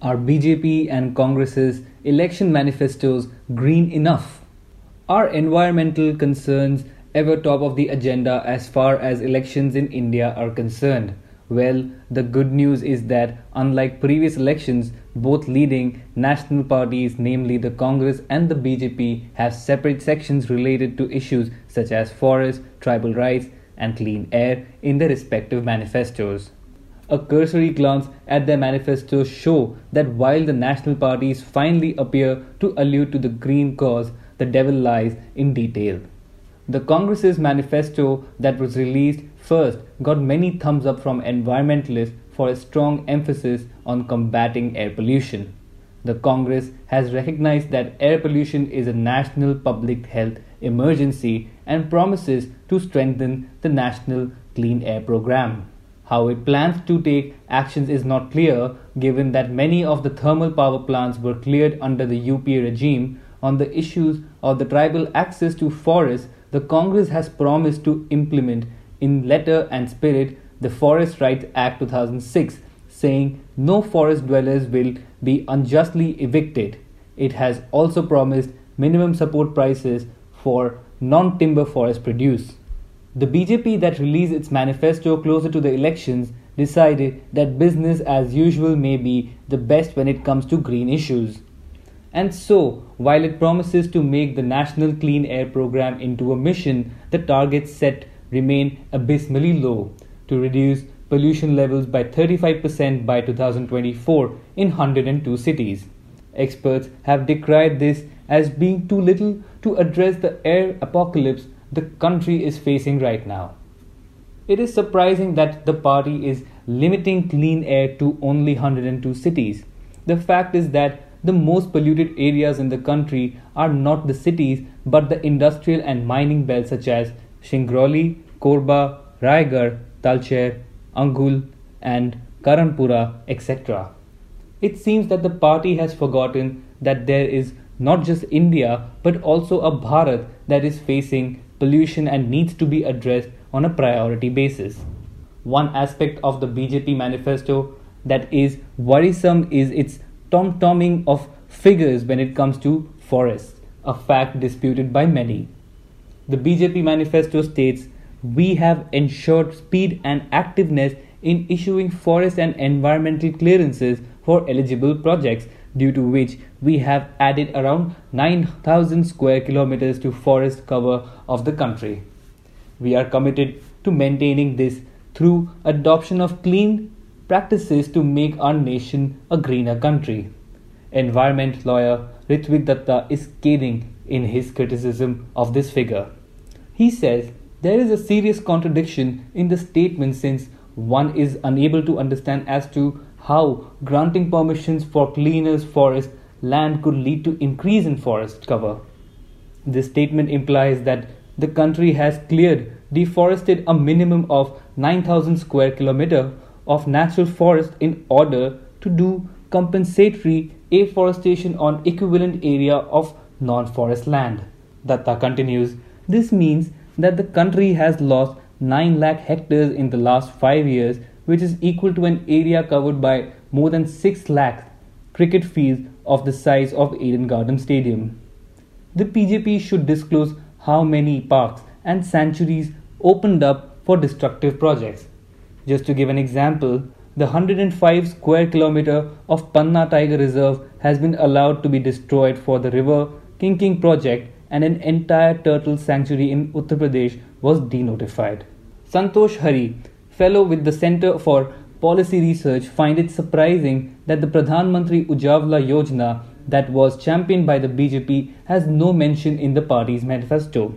Are BJP and Congress's election manifestos green enough? Are environmental concerns ever top of the agenda as far as elections in India are concerned? Well, the good news is that, unlike previous elections, both leading national parties, namely the Congress and the BJP, have separate sections related to issues such as forests, tribal rights, and clean air in their respective manifestos. A cursory glance at their manifestos show that while the national parties finally appear to allude to the green cause, the devil lies in detail. The Congress's manifesto that was released first got many thumbs up from environmentalists for a strong emphasis on combating air pollution. The Congress has recognized that air pollution is a national public health emergency and promises to strengthen the national clean air program. How it plans to take actions is not clear, given that many of the thermal power plants were cleared under the UPA regime. On the issues of the tribal access to forests, the Congress has promised to implement in letter and spirit the Forest Rights Act 2006, saying no forest dwellers will be unjustly evicted. It has also promised minimum support prices for non timber forest produce. The BJP that released its manifesto closer to the elections decided that business as usual may be the best when it comes to green issues. And so, while it promises to make the National Clean Air Program into a mission, the targets set remain abysmally low to reduce pollution levels by 35% by 2024 in 102 cities. Experts have decried this as being too little to address the air apocalypse the country is facing right now. It is surprising that the party is limiting clean air to only 102 cities. The fact is that the most polluted areas in the country are not the cities but the industrial and mining belts such as Singrauli, Korba, Raigarh, Talcher, Angul, and Karanpura, etc. It seems that the party has forgotten that there is not just India but also a Bharat that is facing pollution and needs to be addressed on a priority basis. One aspect of the BJP manifesto that is worrisome is its tom-tomming of figures when it comes to forests, a fact disputed by many. The BJP manifesto states we have ensured speed and activeness in issuing forest and environmental clearances for eligible projects, due to which we have added around 9,000 square kilometers to forest cover of the country. We are committed to maintaining this through adoption of clean practices to make our nation a greener country. Environment lawyer Ritwick Dutta is scathing in his criticism of this figure. He says there is a serious contradiction in the statement since one is unable to understand as to how granting permissions for cleaner forest land could lead to increase in forest cover. This statement implies that the country has cleared deforested a minimum of 9000 square kilometer of natural forest in order to do compensatory afforestation on equivalent area of non-forest land. Dutta continues, this means that the country has lost 9 lakh hectares in the last 5 years, which is equal to an area covered by more than 6 lakh cricket fields of the size of Eden Garden Stadium. The BJP should disclose how many parks and sanctuaries opened up for destructive projects. Just to give an example, the 105 square kilometer of Panna Tiger Reserve has been allowed to be destroyed for the river King King project and an entire turtle sanctuary in Uttar Pradesh was denotified. Santosh Harish, fellow with the Center for Policy Research, find it surprising that the Pradhan Mantri Ujjwala Yojana that was championed by the BJP has no mention in the party's manifesto.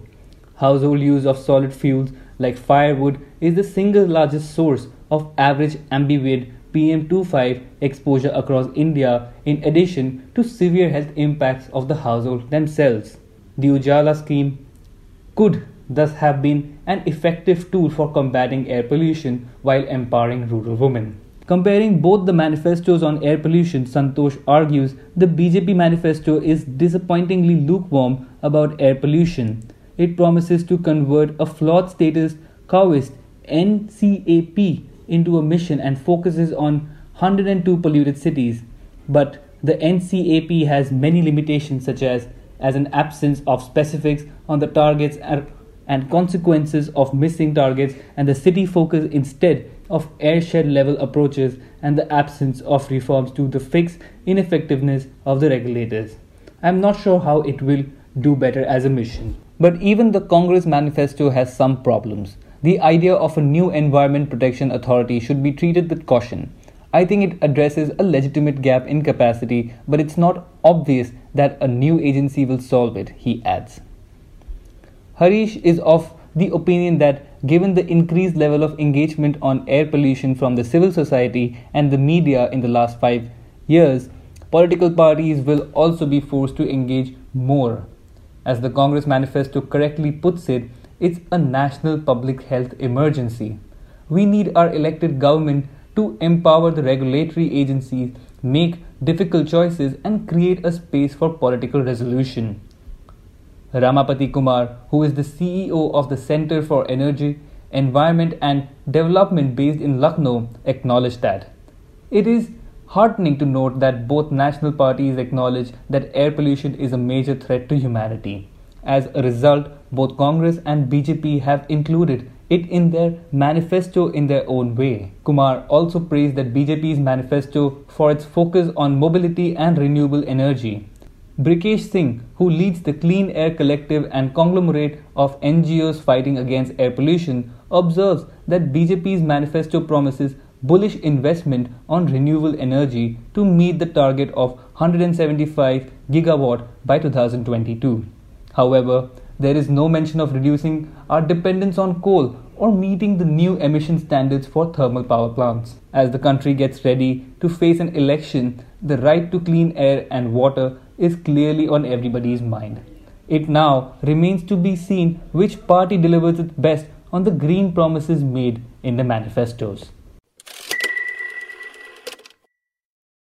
Household use of solid fuels like firewood is the single largest source of average ambient PM25 exposure across India in addition to severe health impacts of the household themselves. The Ujjwala scheme could thus have been an effective tool for combating air pollution while empowering rural women. Comparing both the manifestos on air pollution, Santosh argues the BJP manifesto is disappointingly lukewarm about air pollution. It promises to convert a flawed status quoist NCAP into a mission and focuses on 102 polluted cities. but the NCAP has many limitations, such as as an absence of specifics on the targets and consequences of missing targets, and the city focus instead of airshed level approaches and the absence of reforms to the fix ineffectiveness of the regulators. I am not sure how it will do better as a mission. But even the Congress manifesto has some problems. The idea of a new Environment Protection Authority should be treated with caution. I think it addresses a legitimate gap in capacity, but it's not obvious that a new agency will solve it, he adds. Harish is of the opinion that given the increased level of engagement on air pollution from the civil society and the media in the last five years, political parties will also be forced to engage more. As the Congress manifesto correctly puts it, it's a national public health emergency. We need our elected government to empower the regulatory agencies, make difficult choices, and create a space for political resolution. Ramapati Kumar, who is the CEO of the Center for Energy, Environment and Development based in Lucknow, acknowledged that. It is heartening to note that both national parties acknowledge that air pollution is a major threat to humanity. As a result, both Congress and BJP have included it in their manifesto in their own way. Kumar also praised that BJP's manifesto for its focus on mobility and renewable energy. Brikesh Singh, who leads the Clean Air Collective and conglomerate of NGOs fighting against air pollution, observes that BJP's manifesto promises bullish investment on renewable energy to meet the target of 175 gigawatt by 2022. However, there is no mention of reducing our dependence on coal or meeting the new emission standards for thermal power plants. As the country gets ready to face an election, the right to clean air and water is clearly on everybody's mind. It now remains to be seen which party delivers its best on the green promises made in the manifestos.